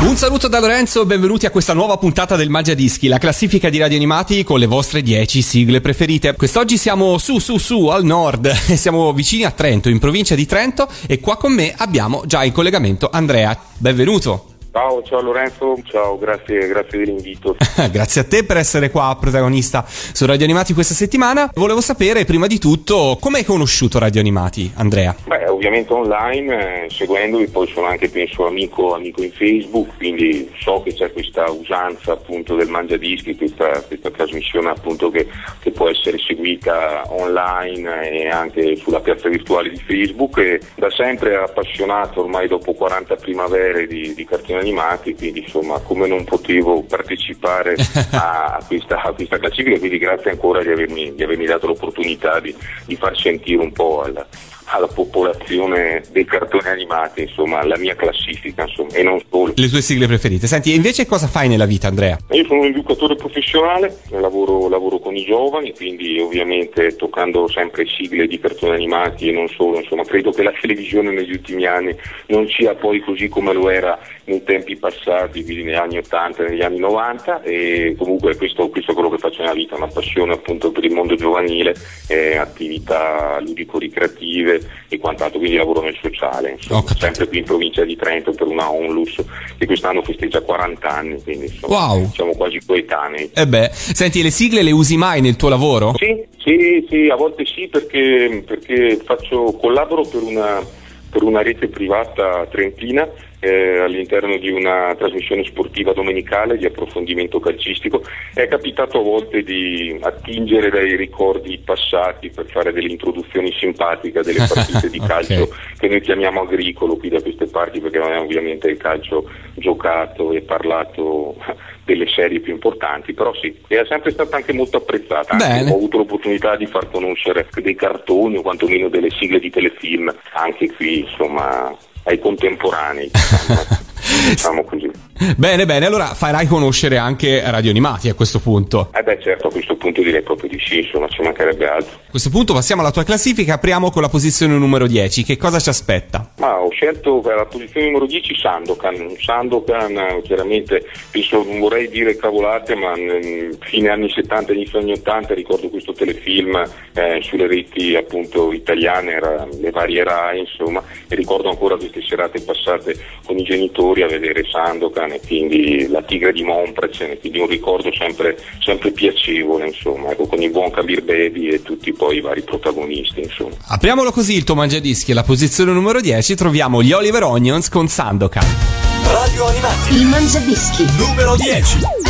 Un saluto da Lorenzo, benvenuti a questa nuova puntata del Magia Dischi, la classifica di radio animati con le vostre 10 sigle preferite. Quest'oggi siamo su su su al nord, siamo vicini a Trento, in provincia di Trento e qua con me abbiamo già in collegamento Andrea. Benvenuto. Ciao, ciao Lorenzo, ciao, grazie, grazie dell'invito. grazie a te per essere qua protagonista su Radio Animati questa settimana. Volevo sapere prima di tutto come hai conosciuto Radio Animati, Andrea? Beh, ovviamente online, eh, seguendovi, poi sono anche penso amico, amico in Facebook, quindi so che c'è questa usanza appunto del Mangiadischi, questa, questa trasmissione appunto che, che, può essere seguita online e anche sulla piazza virtuale di Facebook e da sempre appassionato ormai dopo 40 primavere di, di cartoni animati, quindi insomma come non potevo partecipare a, questa, a questa classifica, quindi grazie ancora di avermi, di avermi dato l'opportunità di, di, far sentire un po' alla, alla popolazione dei cartoni animati, insomma, la mia classifica, insomma, e non solo. Le tue sigle preferite. Senti, invece cosa fai nella vita, Andrea? Io sono un educatore professionale, lavoro, lavoro con i giovani, quindi ovviamente toccando sempre sigle di cartoni animati e non solo, insomma, credo che la televisione negli ultimi anni non sia poi così come lo era nei tempi passati, quindi negli anni 80 e negli anni 90 e comunque questo, questo, è quello che faccio nella vita, una passione appunto per il mondo giovanile, eh, attività ludico-ricreative e quant'altro, quindi lavoro nel sociale, insomma, sempre qui in provincia di Trento per una Onlus che quest'anno festeggia 40 anni, quindi insomma, wow. siamo quasi coetanei. Eh beh, senti, le sigle le usi mai nel tuo lavoro? Sì, sì, sì a volte sì perché, perché faccio, collaboro per una, per una rete privata trentina eh, all'interno di una trasmissione sportiva domenicale di approfondimento calcistico. È capitato a volte di attingere dai ricordi passati per fare delle introduzioni simpatiche delle partite di calcio okay. che noi chiamiamo agricolo qui da queste parti perché non è ovviamente il calcio giocato e parlato delle serie più importanti, però sì, è sempre stata anche molto apprezzata. Anche ho avuto l'opportunità di far conoscere dei cartoni o quantomeno delle sigle di telefilm anche qui, insomma, ai contemporanei, diciamo, diciamo così. Bene, bene, allora farai conoscere anche Radio Animati a questo punto. Eh beh certo, a questo punto direi proprio di sì, insomma ci mancherebbe altro. A questo punto passiamo alla tua classifica, apriamo con la posizione numero 10, che cosa ci aspetta? Ma ho scelto per la posizione numero 10 Sandokan, Sandokan chiaramente penso, non vorrei dire cavolate, ma fine anni 70 inizio anni 80 ricordo questo telefilm eh, sulle reti appunto italiane, era, le varie RAI insomma, e ricordo ancora queste serate passate con i genitori a vedere Sandokan e quindi la tigre di Montprecene, quindi un ricordo sempre, sempre piacevole, insomma, ecco, con il buon Kabir Baby e tutti poi i vari protagonisti. Insomma. Apriamolo così il tuo mangiadischi, alla posizione numero 10 troviamo gli Oliver Onions con Sandokan. Radio Animati. Il mangiadischi. Numero 10.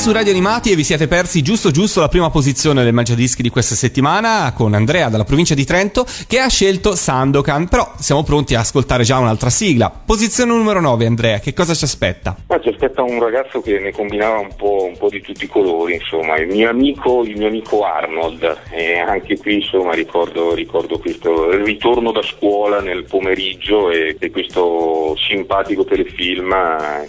Su Radio Animati e vi siete persi giusto giusto la prima posizione del Mangiadischi di questa settimana con Andrea dalla provincia di Trento che ha scelto Sandokan, però siamo pronti a ascoltare già un'altra sigla. Posizione numero 9 Andrea, che cosa ci aspetta? Ma ci aspetta un ragazzo che ne combinava un po', un po di tutti i colori, insomma, il mio amico, il mio amico Arnold e anche qui insomma ricordo, ricordo questo ritorno da scuola nel pomeriggio e, e questo simpatico telefilm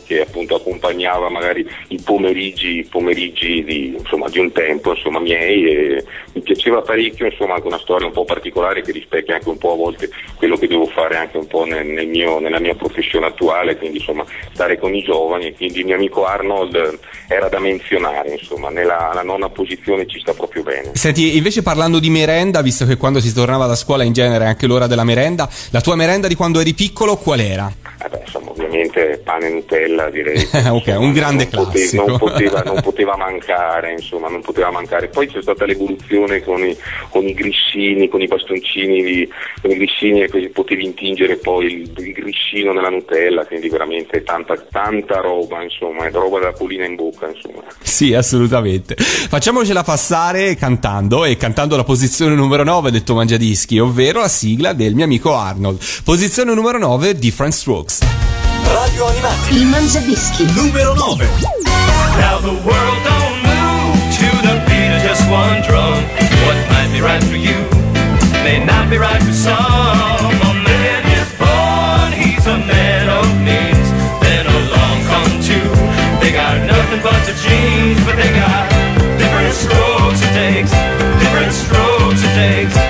che appunto accompagnava magari i pomeriggi pomeriggi, pomeriggi di, insomma, di, un tempo insomma, miei e mi piaceva parecchio, insomma, anche una storia un po' particolare che rispecchia anche un po' a volte quello che devo fare anche un po' nel, nel mio, nella mia professione attuale, quindi insomma, stare con i giovani, quindi il mio amico Arnold era da menzionare, insomma, nella nona posizione ci sta proprio bene. Senti, invece parlando di merenda, visto che quando si tornava da scuola in genere è anche l'ora della merenda, la tua merenda di quando eri piccolo qual era? Eh beh, insomma, ovviamente pane e Nutella direi. ok, un grande non classico. Poteva, non, poteva, non, poteva, mancare, insomma, non poteva mancare. Poi c'è stata l'evoluzione con i, con i grissini, con i bastoncini, di, con i grissini e potevi intingere poi il, il, grissino nella Nutella, quindi veramente tanta, tanta roba, insomma, è roba da pulina in bocca, insomma. Sì, assolutamente. Facciamocela passare cantando e cantando la posizione numero 9 del tuo mangiadischi, ovvero la sigla del mio amico Arnold. Posizione numero 9, Different Strokes. Radio Animati. Il Mangiadischi. Numero 9. Now the world don't move to the beat of just one drum. What might be right for you may not be right for some. A man is born, he's a man of means. Then along come two. They got nothing but the genes, but they got different strokes it takes. Different strokes it takes.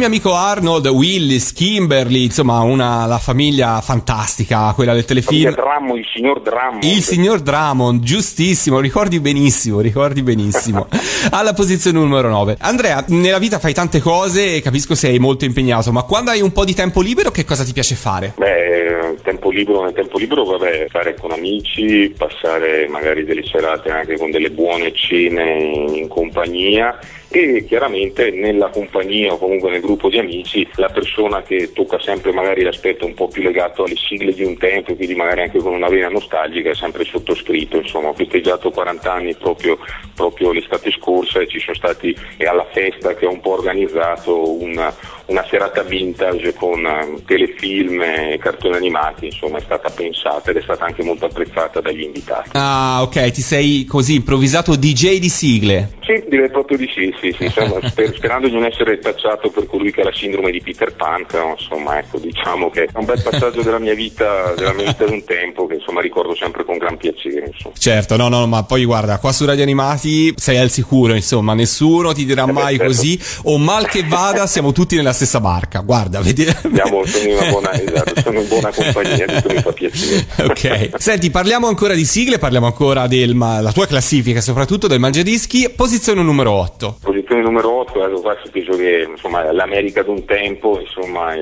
Mio amico Arnold, Willis, Kimberly, insomma, una, la famiglia fantastica, quella del telefilm. Drummond, il signor Drummond. Il signor Drummond, giustissimo, ricordi benissimo, ricordi benissimo. Alla posizione numero 9. Andrea, nella vita fai tante cose e capisco sei molto impegnato, ma quando hai un po' di tempo libero che cosa ti piace fare? Beh, tempo libero, nel tempo libero, vabbè, stare con amici, passare magari delle serate anche con delle buone cene in compagnia e chiaramente nella compagnia o comunque nel gruppo di amici la persona che tocca sempre magari l'aspetto un po' più legato alle sigle di un tempo, quindi magari anche con una vena nostalgica è sempre sottoscritto, insomma ho festeggiato 40 anni proprio, proprio l'estate scorsa e ci sono stati e alla festa che ho un po' organizzato una, una serata vintage con uh, telefilm e cartoni animati, insomma è stata pensata ed è stata anche molto apprezzata dagli invitati. Ah ok, ti sei così improvvisato DJ di sigle. Sì, direi proprio di sì, sì, sì insomma, sper- sperando di non essere tacciato per colui che ha la sindrome di Peter Pan, però insomma ecco diciamo che è un bel passaggio della mia vita, della mia vita di un tempo che insomma ricordo sempre con gran piacere. Insomma. Certo, no, no, ma poi guarda, qua su Radio Animati sei al sicuro, insomma, nessuno ti dirà mai certo. così, o mal che vada siamo tutti nella stessa barca, guarda, vedi. Siamo, sono, in una buona, esatto, sono in buona compagnia, questo mi fa piacere. ok, senti, parliamo ancora di sigle, parliamo ancora della tua classifica, soprattutto del Mangiadischi, posizione numero 8. Posizione numero 8, ecco qua si penso che insomma, l'America d'un tempo, insomma,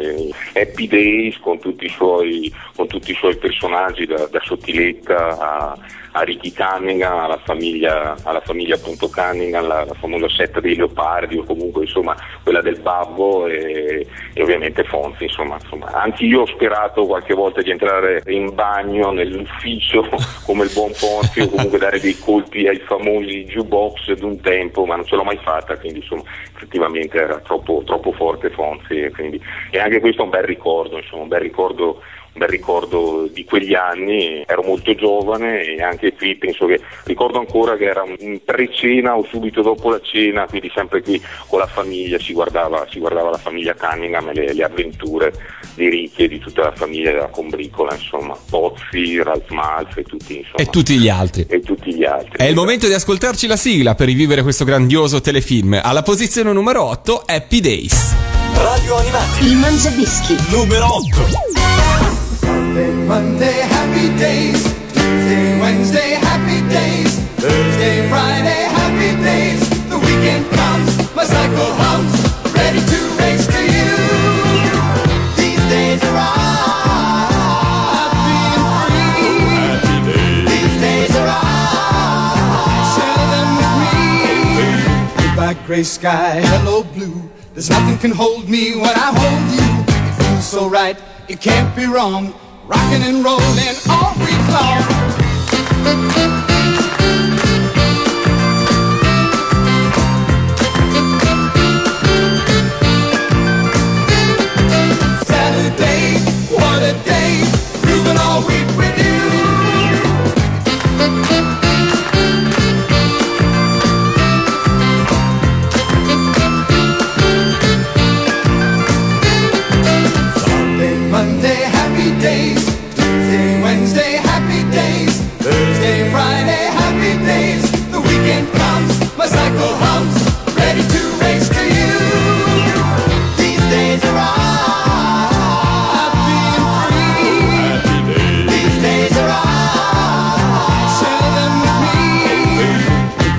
Happy Days con tutti i suoi, con tutti i suoi personaggi, da, da Sottiletta a, a Ricky Cunningham, alla famiglia, alla famiglia appunto Cunningham, la, la famosa setta dei leopardi o comunque insomma quella del babbo e, e ovviamente Fonzi, insomma, insomma. Anche io ho sperato qualche volta di entrare in bagno nell'ufficio come il buon Fonzi o comunque dare dei colpi ai famosi jukebox d'un tempo, ma non ce l'ho mai fatta, quindi insomma effettivamente era troppo, troppo forte Fonzi e, quindi, e anche questo è un bel ricordo, insomma, un bel ricordo un bel ricordo di quegli anni, ero molto giovane e anche qui penso che ricordo ancora che era un pre-cena o subito dopo la cena, quindi sempre qui con la famiglia si guardava, si guardava la famiglia Cunningham e le, le avventure di Ricchi e di tutta la famiglia della combricola, insomma, Pozzi, Ralph Malf e tutti, insomma, E tutti gli altri. e tutti gli altri. È il momento di ascoltarci la sigla per rivivere questo grandioso telefilm. Alla posizione numero 8, Happy Days. Radio Animati. Il Mangiadischi. Numero 8. Monday, happy days. Tuesday, Wednesday, happy days. Thursday, Friday, happy days. The weekend comes, my cycle hums, ready to race to you. These days are ours. Free. These days are ours. Share with me. Goodbye, gray sky. Hello, blue. There's nothing can hold me when I hold you. It feels so right. It can't be wrong. Rocking and rolling all week long.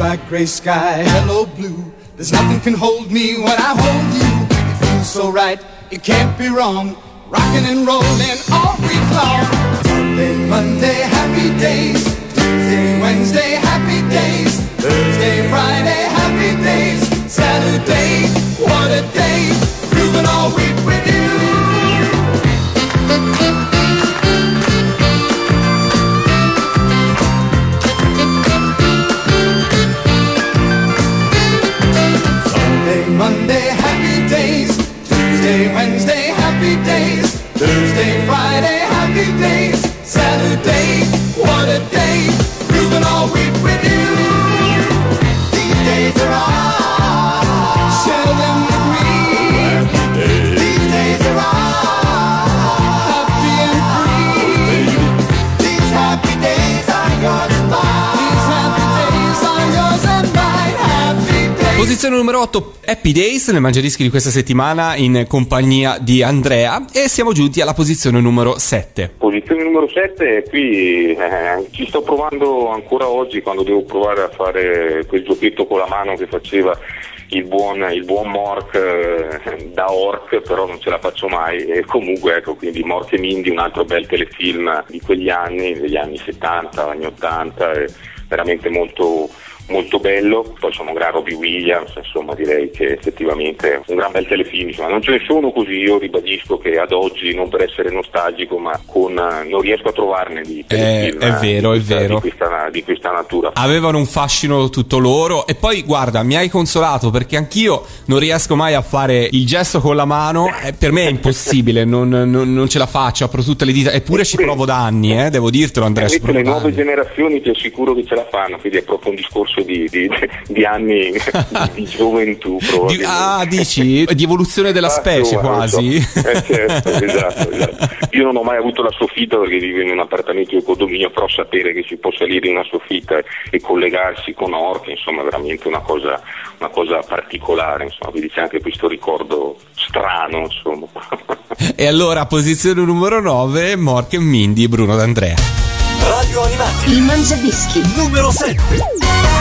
Goodbye, gray sky, hello, blue. There's nothing can hold me when I hold you. It feels so right, it can't be wrong. Rocking and rolling all week long. Sunday, Monday, happy days. Tuesday, Wednesday, happy days. Thursday, Friday, happy days. Saturday, what a day. Grooving all week with you. Tuesday, Wednesday, happy days. Thursday, Friday, happy days. Saturday, what a day. Grooving all week with you. These days are all. Posizione numero 8, Happy Days nel Mangiadischi di questa settimana in compagnia di Andrea e siamo giunti alla posizione numero 7. Posizione numero 7, qui eh, ci sto provando ancora oggi quando devo provare a fare quel giochetto con la mano che faceva il buon, il buon Mork eh, da Orc, però non ce la faccio mai. E comunque ecco, quindi Mork e Mindy, un altro bel telefilm di quegli anni, degli anni 70, anni 80, è veramente molto molto bello, poi sono un gran Robbie Williams, insomma direi che effettivamente è un gran bel telefilm, insomma non ce ne sono così, io ribadisco che ad oggi, non per essere nostalgico, ma con, eh, non riesco a trovarne di telefilm è eh, vero, di è questa- vero. Di questa, di questa natura. Avevano un fascino tutto loro e poi guarda, mi hai consolato perché anch'io non riesco mai a fare il gesto con la mano, eh, per me è impossibile, non, non- non ce la faccio, apro tutte le dita, eppure ci provo da anni, eh, devo dirtelo Andrea, ci provo le nuove anni. generazioni ti assicuro che ce la fanno, quindi è proprio un discorso di, di- di anni di, gioventù Di- probabilmente. ah, dici? Di evoluzione della Ah, specie so. quasi. Eh, certo, esatto, esatto. Io non ho mai avuto la soffitta perché vivo in un appartamento di condominio, però sapere che si può salire in una soffitta e, collegarsi con Orc, insomma, è veramente una cosa, una cosa particolare, insomma, quindi c'è anche questo ricordo strano, insomma. E allora, posizione numero 9, Mork e Mindy, Bruno D'Andrea. Radio Animati Il Mangiadischi. numero 7.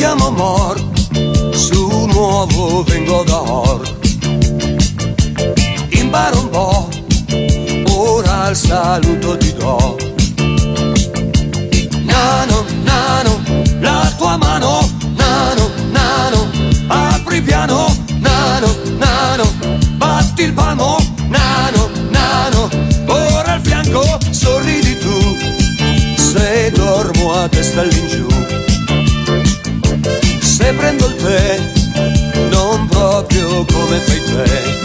Chiamo Mor, su nuovo vengo da Or. Imparo un po', ora il saluto ti do. Nano, nano, la tua mano, nano, nano, apri piano, nano, nano, batti il palmo, nano, nano, ora al fianco sorridi tu, se dormo a testa all'ingiù. Prendo il tè, non proprio come fai te.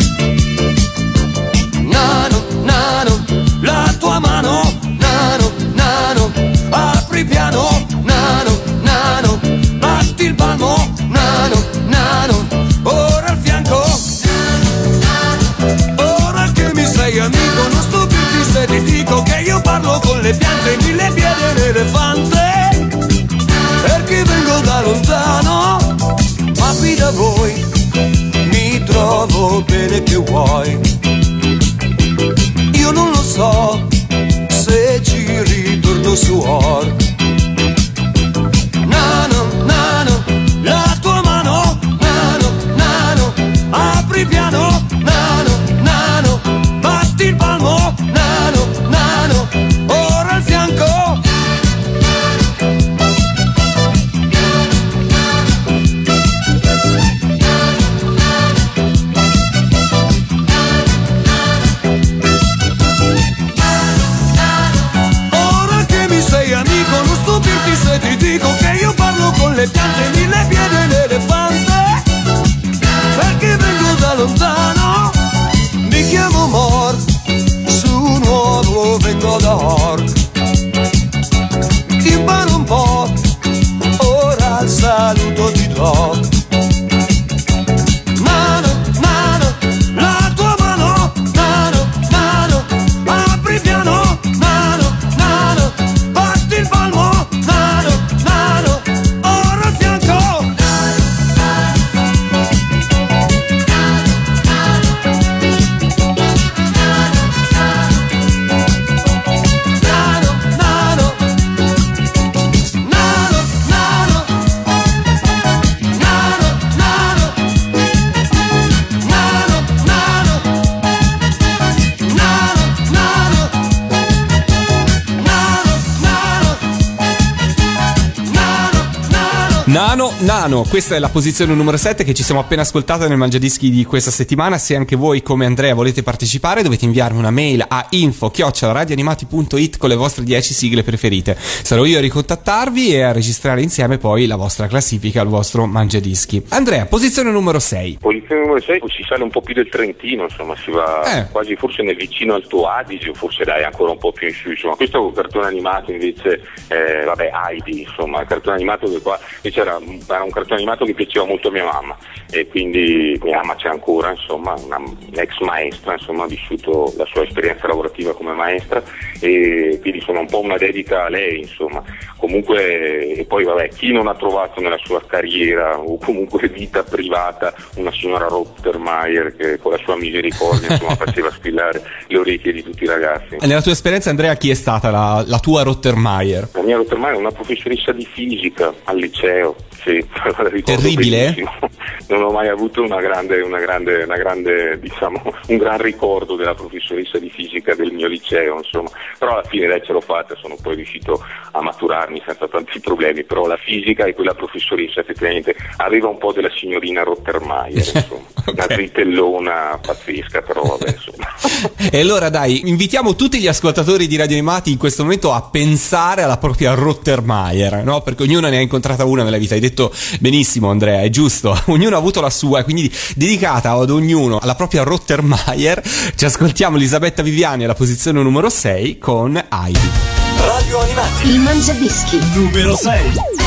Nano, nano, la tua mano, nano, nano, apri piano, nano, nano, batti il palmo, nano, nano, ora al fianco. Ora che mi sei amico, non stupirti se ti dico che io parlo con le piante, mille piedi e l'elefante perché vengo da lontano, qui da voi mi trovo bene che vuoi. Io non lo so se ci ritorno su Or. Nano, nano, la tua mano, nano, nano, apri piano, nano, questa è la posizione numero 7 che ci siamo appena ascoltata nel Mangiadischi di questa settimana. Se anche voi, come Andrea, volete partecipare, dovete inviarmi una mail a info-radioanimati.it con le vostre 10 sigle preferite. Sarò io a ricontattarvi e a registrare insieme poi la vostra classifica, il vostro Mangiadischi. Andrea, posizione numero 6. Posizione numero 6, si sale un po' più del Trentino, insomma, si va Eh. quasi forse nel vicino Alto Adige, o forse dai ancora un po' più in su, insomma. Questo è un cartone animato invece, eh, vabbè, Heidi, insomma, il cartone animato che qua invece era, era un cartone animato che piaceva molto a mia mamma e quindi mia mamma c'è ancora, insomma, una ex maestra, insomma, ha vissuto la sua esperienza lavorativa come maestra e quindi sono un po' una dedica a lei, insomma. Comunque, e poi vabbè, chi non ha trovato nella sua carriera o comunque vita privata una signora Rottermeier che con la sua misericordia insomma, faceva squillare le orecchie di tutti i ragazzi. Nella tua esperienza, Andrea, chi è stata la, la tua Rottermeier? La mia Rottermeier è una professoressa di fisica al liceo, sì, Terribile? benissimo. Non ho mai avuto una grande, una grande, una grande, diciamo, un gran ricordo della professoressa di fisica del mio liceo, insomma. Però alla fine dai ce l'ho fatta, sono poi riuscito a maturarmi senza tanti problemi, però la fisica e quella professoressa effettivamente aveva un po' della signorina Rottermeier, insomma. Una tritellona pazzesca, però vabbè, insomma. E allora dai, invitiamo tutti gli ascoltatori di Radio Animati in questo momento a pensare alla propria Rottermeier, no? Perché ognuno ne ha incontrata una nella vita. Hai detto benissimo, Andrea, è giusto. Ognuno ha avuto la sua, e quindi dedicata ad ognuno alla propria Rottermeier. Ci ascoltiamo Elisabetta Viviani alla posizione numero 6 con Heidi. Radio Animati. Il Mangiadischi. Numero 6.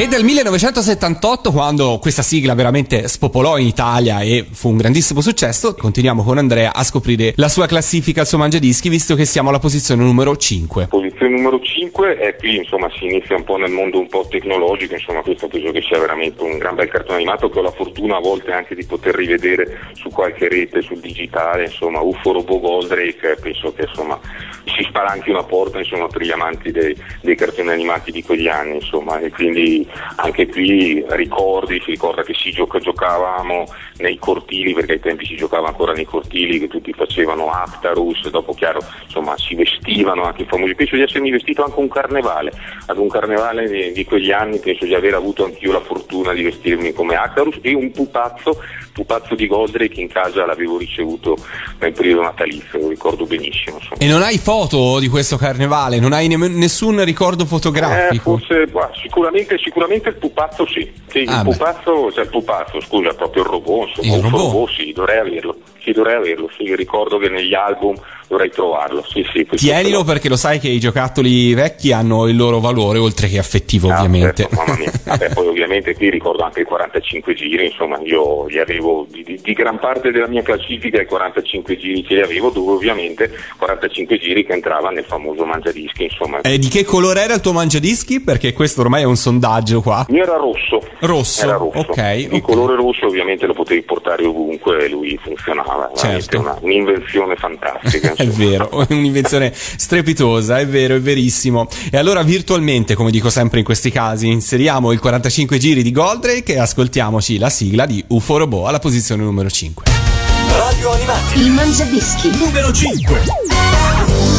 E del 1978, quando questa sigla veramente spopolò in Italia e fu un grandissimo successo, continuiamo con Andrea a scoprire la sua classifica, il suo mangiadischi, visto che siamo alla posizione numero 5. Posizione numero 5 e qui insomma si inizia un po' nel mondo un po' tecnologico, insomma questo penso che sia veramente un gran bel cartone animato che ho la fortuna a volte anche di poter rivedere su qualche rete, sul digitale, insomma UFO Robo Goldrake, penso che insomma si anche una porta insomma, per gli amanti dei, dei cartoni animati di quegli anni insomma e quindi anche qui ricordi, si ricorda che si gioca- giocavamo nei cortili perché ai tempi si giocava ancora nei cortili che tutti facevano Aptarus, dopo chiaro insomma si vestivano anche i famosi, penso di essermi vestito anche un carnevale, ad un carnevale di, di quegli anni penso di aver avuto anch'io la fortuna di vestirmi come Aptarus e un pupazzo, pupazzo di Goldrake in casa l'avevo ricevuto nel periodo natalizio, lo ricordo benissimo. Insomma. E non hai foto di questo carnevale? Non hai nemm- nessun ricordo Eh, fotografico? forse, guarda, sicuramente, sicuramente il pupazzo sì. Sì, Ah, il pupazzo, cioè il pupazzo, scusa, proprio il robot, insomma, Il un robot? sì, dovrei averlo. Sì, dovrei averlo, sì, ricordo che negli album dovrei trovarlo. Sì, sì, Tienilo perché lo sai che i giocattoli vecchi hanno il loro valore, oltre che affettivo, Ah, ovviamente. certo, mamma mia. Vabbè, poi ovviamente qui ricordo anche i 45 giri, insomma io li avevo di, di- di gran parte della mia classifica i 45 giri che li avevo, dove ovviamente 45 giri che entrava nel famoso mangiadischi, insomma. E di che colore era il tuo mangiadischi? Perché questo ormai è un sondaggio qua. Il mio era rosso. Rosso, Era rosso. ok, Di ok. colore rosso ovviamente lo potevi portare ovunque e lui funzionava. Certo. una- un'invenzione fantastica. È vero, è un'invenzione strepitosa, è vero, è verissimo. E allora virtualmente, come dico sempre in questi casi, inseriamo il 45 giri di Goldrake e ascoltiamoci la sigla di UFO Robot alla posizione numero 5. Radio Animati. Il mangiadischi. Numero 5.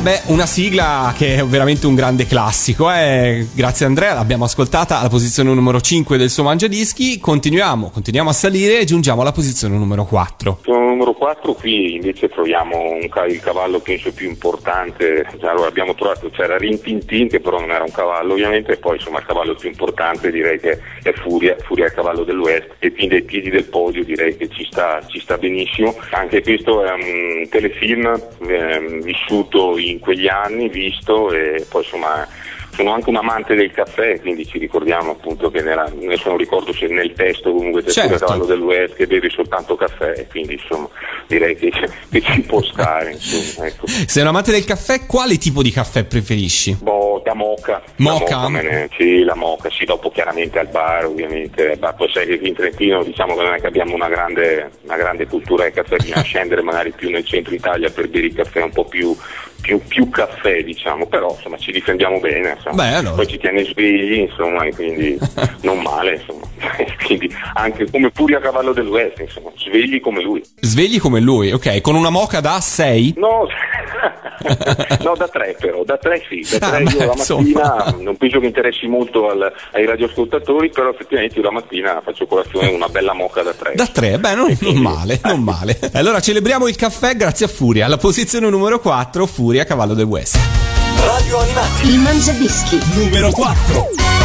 Eh beh, una sigla che è veramente un grande classico. Eh. Grazie Andrea, l'abbiamo ascoltata alla posizione numero 5 del suo Mangiadischi. Continuiamo, continuiamo a salire e giungiamo alla posizione numero 4. Sono numero 4, qui invece troviamo ca- il cavallo penso più importante, allora abbiamo trovato, c'era Rintintin che però non era un cavallo ovviamente, e poi insomma il cavallo più importante direi che è Furia, Furia è il cavallo dell'Ouest e quindi ai piedi del podio direi che ci sta, ci sta benissimo. Anche questo è un telefilm ehm, vissuto in quegli anni, visto e poi insomma sono anche un amante del caffè, quindi ci ricordiamo appunto che nella, adesso non ricordo se nel testo comunque c'è Certo. il cavallo dell'Ouest che beve soltanto caffè, quindi insomma direi che, che ci può stare. Insomma, ecco. Sei un amante del caffè, quale tipo di caffè preferisci? Boh, da moca. Moca? La ne- sì, la moca, sì, dopo chiaramente al bar ovviamente. Ma poi sai che qui in Trentino diciamo che non è che abbiamo una grande, una grande cultura del caffè, bisogna scendere magari più nel centro Italia per bere il caffè un po' più, più, più caffè diciamo, però insomma ci difendiamo bene. Beh, allora. poi ci tiene svegli, insomma, e quindi non male, insomma. quindi anche come pure a cavallo dell'Ouest, insomma, svegli come lui. Svegli come lui, ok, con una moca da 6? No, no, da tre però, da tre sì, da Ah, tre beh, io la insomma. mattina non penso che interessi molto al- ai radioascoltatori, però effettivamente io la mattina faccio colazione una bella moca da tre. Da 3, beh, non, non male, non male. Allora celebriamo il caffè grazie a Furia. Alla posizione numero 4, Furia, cavallo del West. Radio Animati. Il Mangiadischi. Numero 4.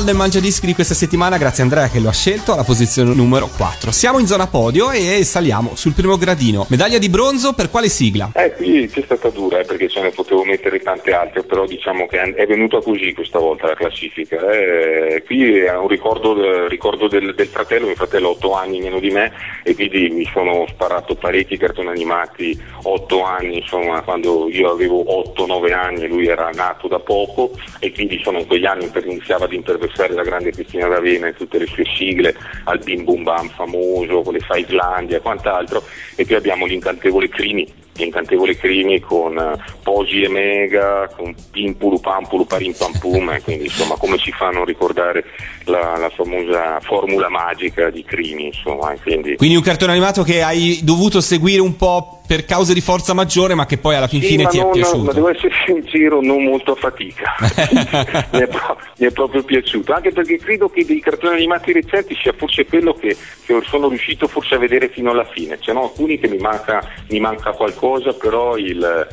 Mal nel Mangiadischi di questa settimana, grazie Andrea che lo ha scelto alla posizione numero 4. Siamo in zona podio e saliamo sul primo gradino. Medaglia di bronzo per quale sigla? Eh, qui c'è stata dura eh, perché ce ne potevo mettere tante altre, però diciamo che è venuta così questa volta la classifica. eh. qui è un ricordo, del- ricordo del, del fratello, mio fratello ha 8 anni meno di me e quindi mi sono sparato parecchi cartoni animati 8 anni, insomma, quando io avevo 8-9 anni e lui era nato da poco e quindi sono in quegli anni per iniziava ad imperversare la grande Cristina D'Avena e tutte le sue sigle, al Bim Bum Bam famoso, con le Fivelandia e quant'altro, e poi abbiamo l'incantevole Crimi incantevoli crimi con eh, Posi e Mega, con Pimpulu Pampulu Parim Pam Pum, e quindi insomma come si fa a non ricordare la, la famosa formula magica di crimi, insomma, e quindi Quindi un cartone animato che hai dovuto seguire un po' per cause di forza maggiore, ma che poi alla fin Sì, fine ti è non- piaciuto. Ma devo essere sincero, non molto a fatica. mi, è pro- mi è proprio piaciuto, anche perché credo che dei cartoni animati recenti sia forse quello che, che sono riuscito forse a vedere fino alla fine. Ce n'ho alcuni che mi manca, mi manca qualcosa, però il,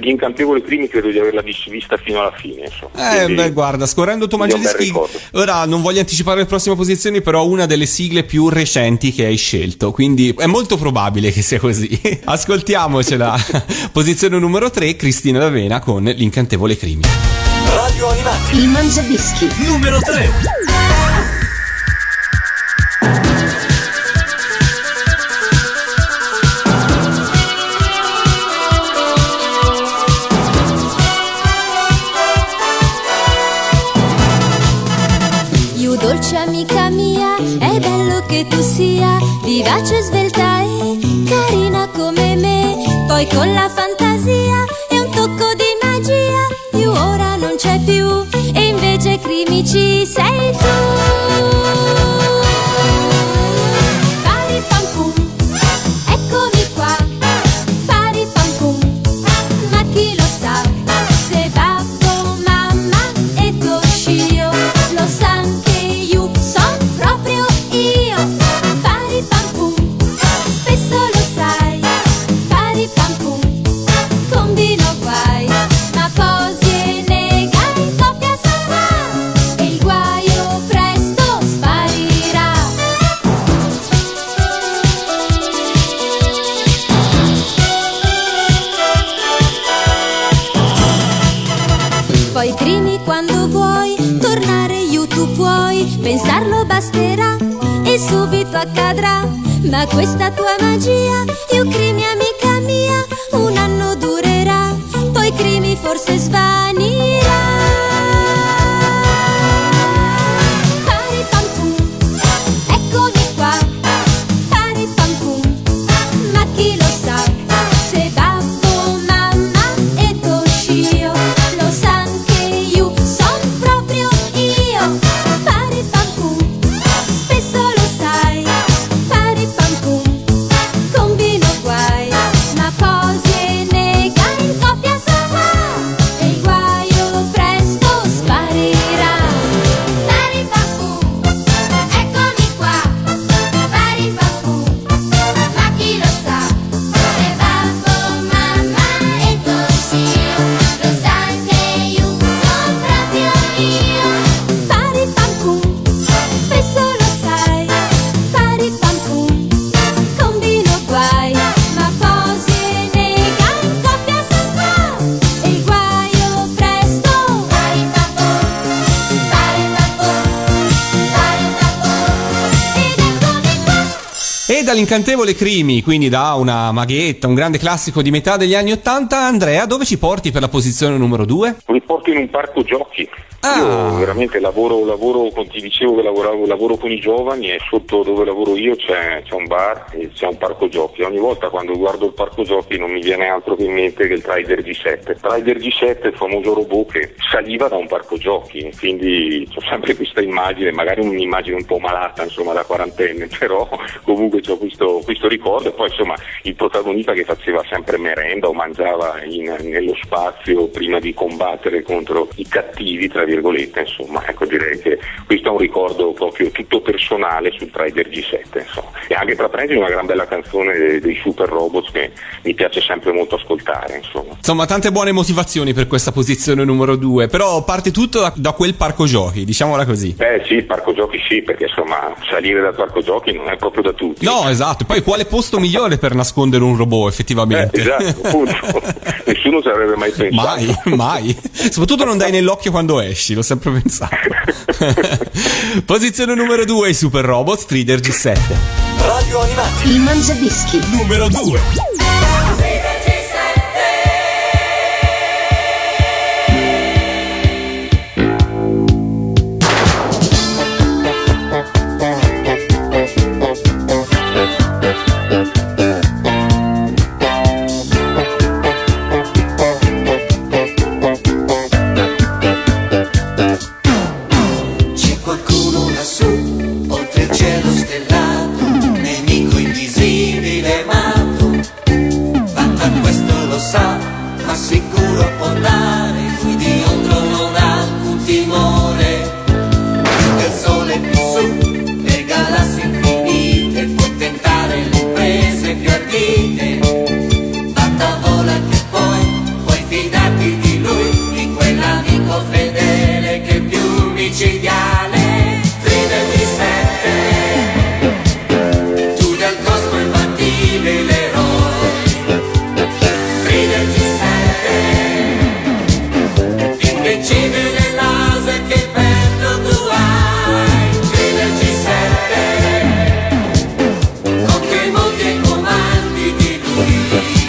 gli incantevoli primi credo di averla vis- vista fino alla fine. Insomma. Eh, Quindi- beh, guarda, scorrendo bel dischi, ora non voglio anticipare le prossime posizioni, però una delle sigle più recenti che hai scelto, quindi è molto probabile che sia così. Ascoltiamocela. Posizione numero 3, Cristina D'Avena con l'incantevole crimi. Radio Animati. Il Mangiadischi. Numero 3. Sia vivace, svelta e carina come me. Poi con la fantasia Ma questa tua magia, dall'incantevole crimi, quindi da una maghetta, un grande classico di metà degli anni Ottanta, Andrea, dove ci porti per la posizione numero 2? Mi porto in un parco giochi. Ah. Io veramente lavoro, lavoro, ti dicevo che lavoravo, lavoro con i giovani e sotto dove lavoro io c'è, c'è un bar e c'è un parco giochi. Ogni volta quando guardo il parco giochi non mi viene altro che in mente che il Trider G7. Trider G7 è il famoso robot che saliva da un parco giochi, quindi ho sempre questa immagine, magari un'immagine un po' malata insomma da quarantenne, però comunque ho questo, questo ricordo e poi insomma il protagonista che faceva sempre merenda o mangiava in- nello spazio prima di combattere contro i cattivi, tra insomma, ecco direi che questo è un ricordo proprio tutto personale sul Trider G7, insomma. E anche tra parentesi una gran bella canzone dei, Super Robots che mi piace sempre molto ascoltare, insomma. Insomma, tante buone motivazioni per questa posizione numero 2, però parte tutto da, da quel parco giochi, diciamola così. Beh sì, parco giochi sì, perché insomma salire dal parco giochi non è proprio da tutti. No, esatto, poi quale posto migliore per nascondere un robot, Eh, effettivamente? esatto, appunto. Nessuno ci avrebbe mai pensato. Mai, mai. Soprattutto non dai nell'occhio quando esci, l'ho sempre pensato. Posizione numero 2, i Super Robot Strider G7. Radio Animati. Il Mangiadischi. Numero 2. Lui,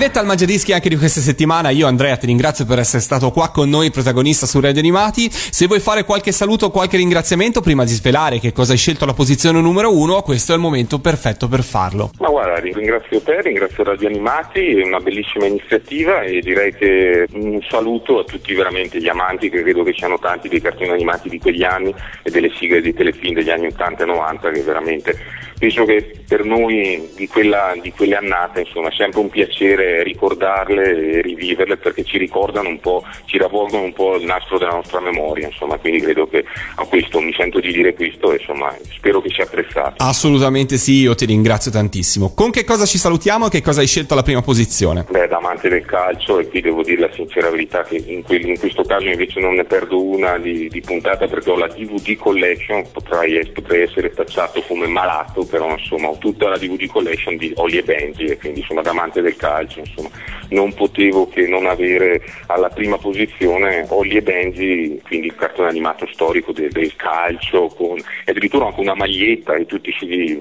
7 E siamo in vetta al Mangiadischi anche di questa settimana. Io, Andrea, ti ringrazio per essere stato qua con noi, protagonista su Radio Animati. Se vuoi fare qualche saluto qualche ringraziamento prima di svelare che cosa hai scelto la posizione numero uno, questo è il momento perfetto per farlo. Ma guarda, ringrazio te, ringrazio Radio Animati, è una bellissima iniziativa e direi che un saluto a tutti veramente gli amanti, che credo che siano tanti dei cartoni animati di quegli anni e delle sigle dei telefilm degli anni 80 e 90 che veramente penso che per noi di, quella, di quelle annate insomma è sempre un piacere ricordarle e riviverle perché ci ricordano un po', ci ravvolgono un po' il nastro della nostra memoria, insomma, quindi credo che a questo mi sento di dire questo e insomma spero che sia apprezzato. Assolutamente sì, io ti ringrazio tantissimo. Con che cosa ci salutiamo e che cosa hai scelto alla prima posizione? Beh, da amante del calcio, e qui devo dire la sincera verità che in, quel- in questo caso invece non ne perdo una di, di puntata perché ho la DVD collection, potrei, potrei essere tacciato come malato, però insomma ho tutta la DVD collection di Oli e Benji e quindi insomma da amante del calcio, insomma non potevo che non avere alla prima posizione Olli e Benji, quindi il cartone animato storico del, del calcio, con e addirittura anche una maglietta e tutti,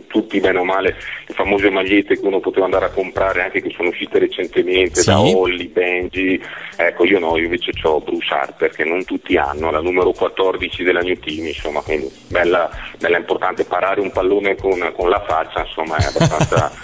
tutti bene o male le famose magliette che uno poteva andare a comprare anche che sono uscite recentemente da Olli, Benji, ecco io no, io invece ho Bruce Harper che non tutti hanno, la numero 14 della New Team, insomma, quindi bella, bella importante parare un pallone con, con la faccia, insomma è abbastanza,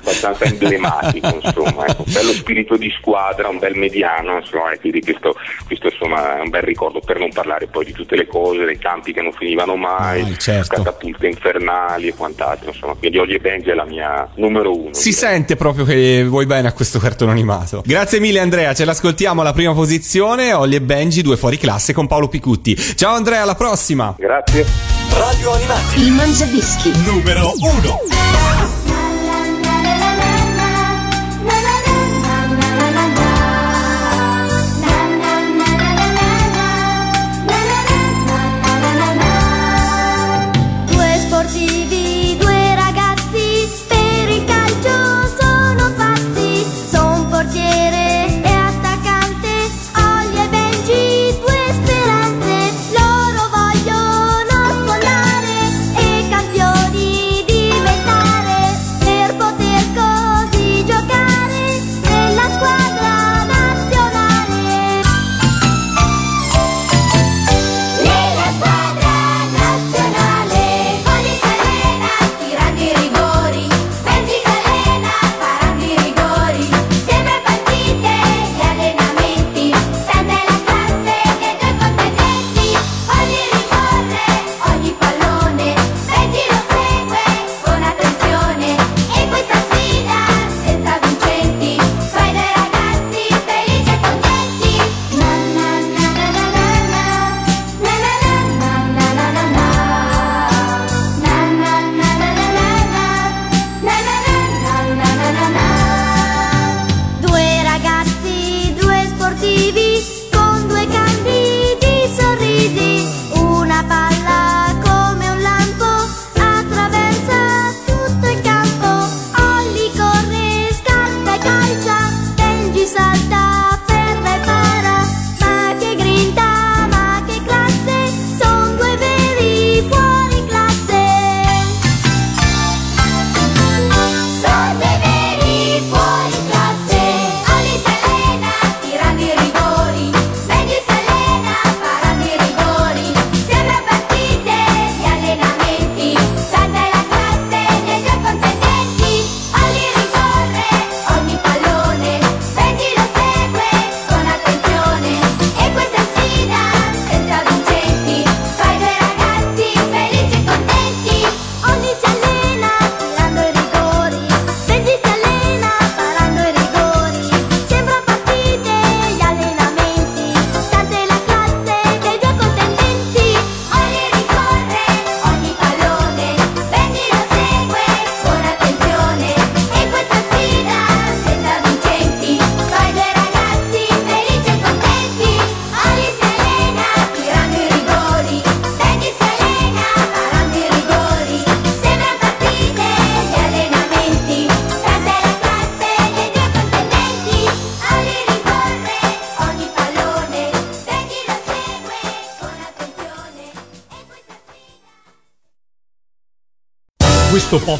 abbastanza emblematico, insomma, ecco. bello spirito di squadra, un bel mediano, insomma, e quindi questo, questo insomma, è un bel ricordo per non parlare poi di tutte le cose, dei campi che non finivano mai, catapulte infernali e quant'altro, insomma, quindi Olli e Benji è la mia numero uno. Si sente proprio che vuoi bene a questo cartone animato. Grazie mille Andrea, ce l'ascoltiamo alla prima posizione. Olli e Benji, due fuori classe con Paolo Picutti. Ciao Andrea, alla prossima. Grazie. Radio Animati. Il Mangiadischi. Numero 1. Due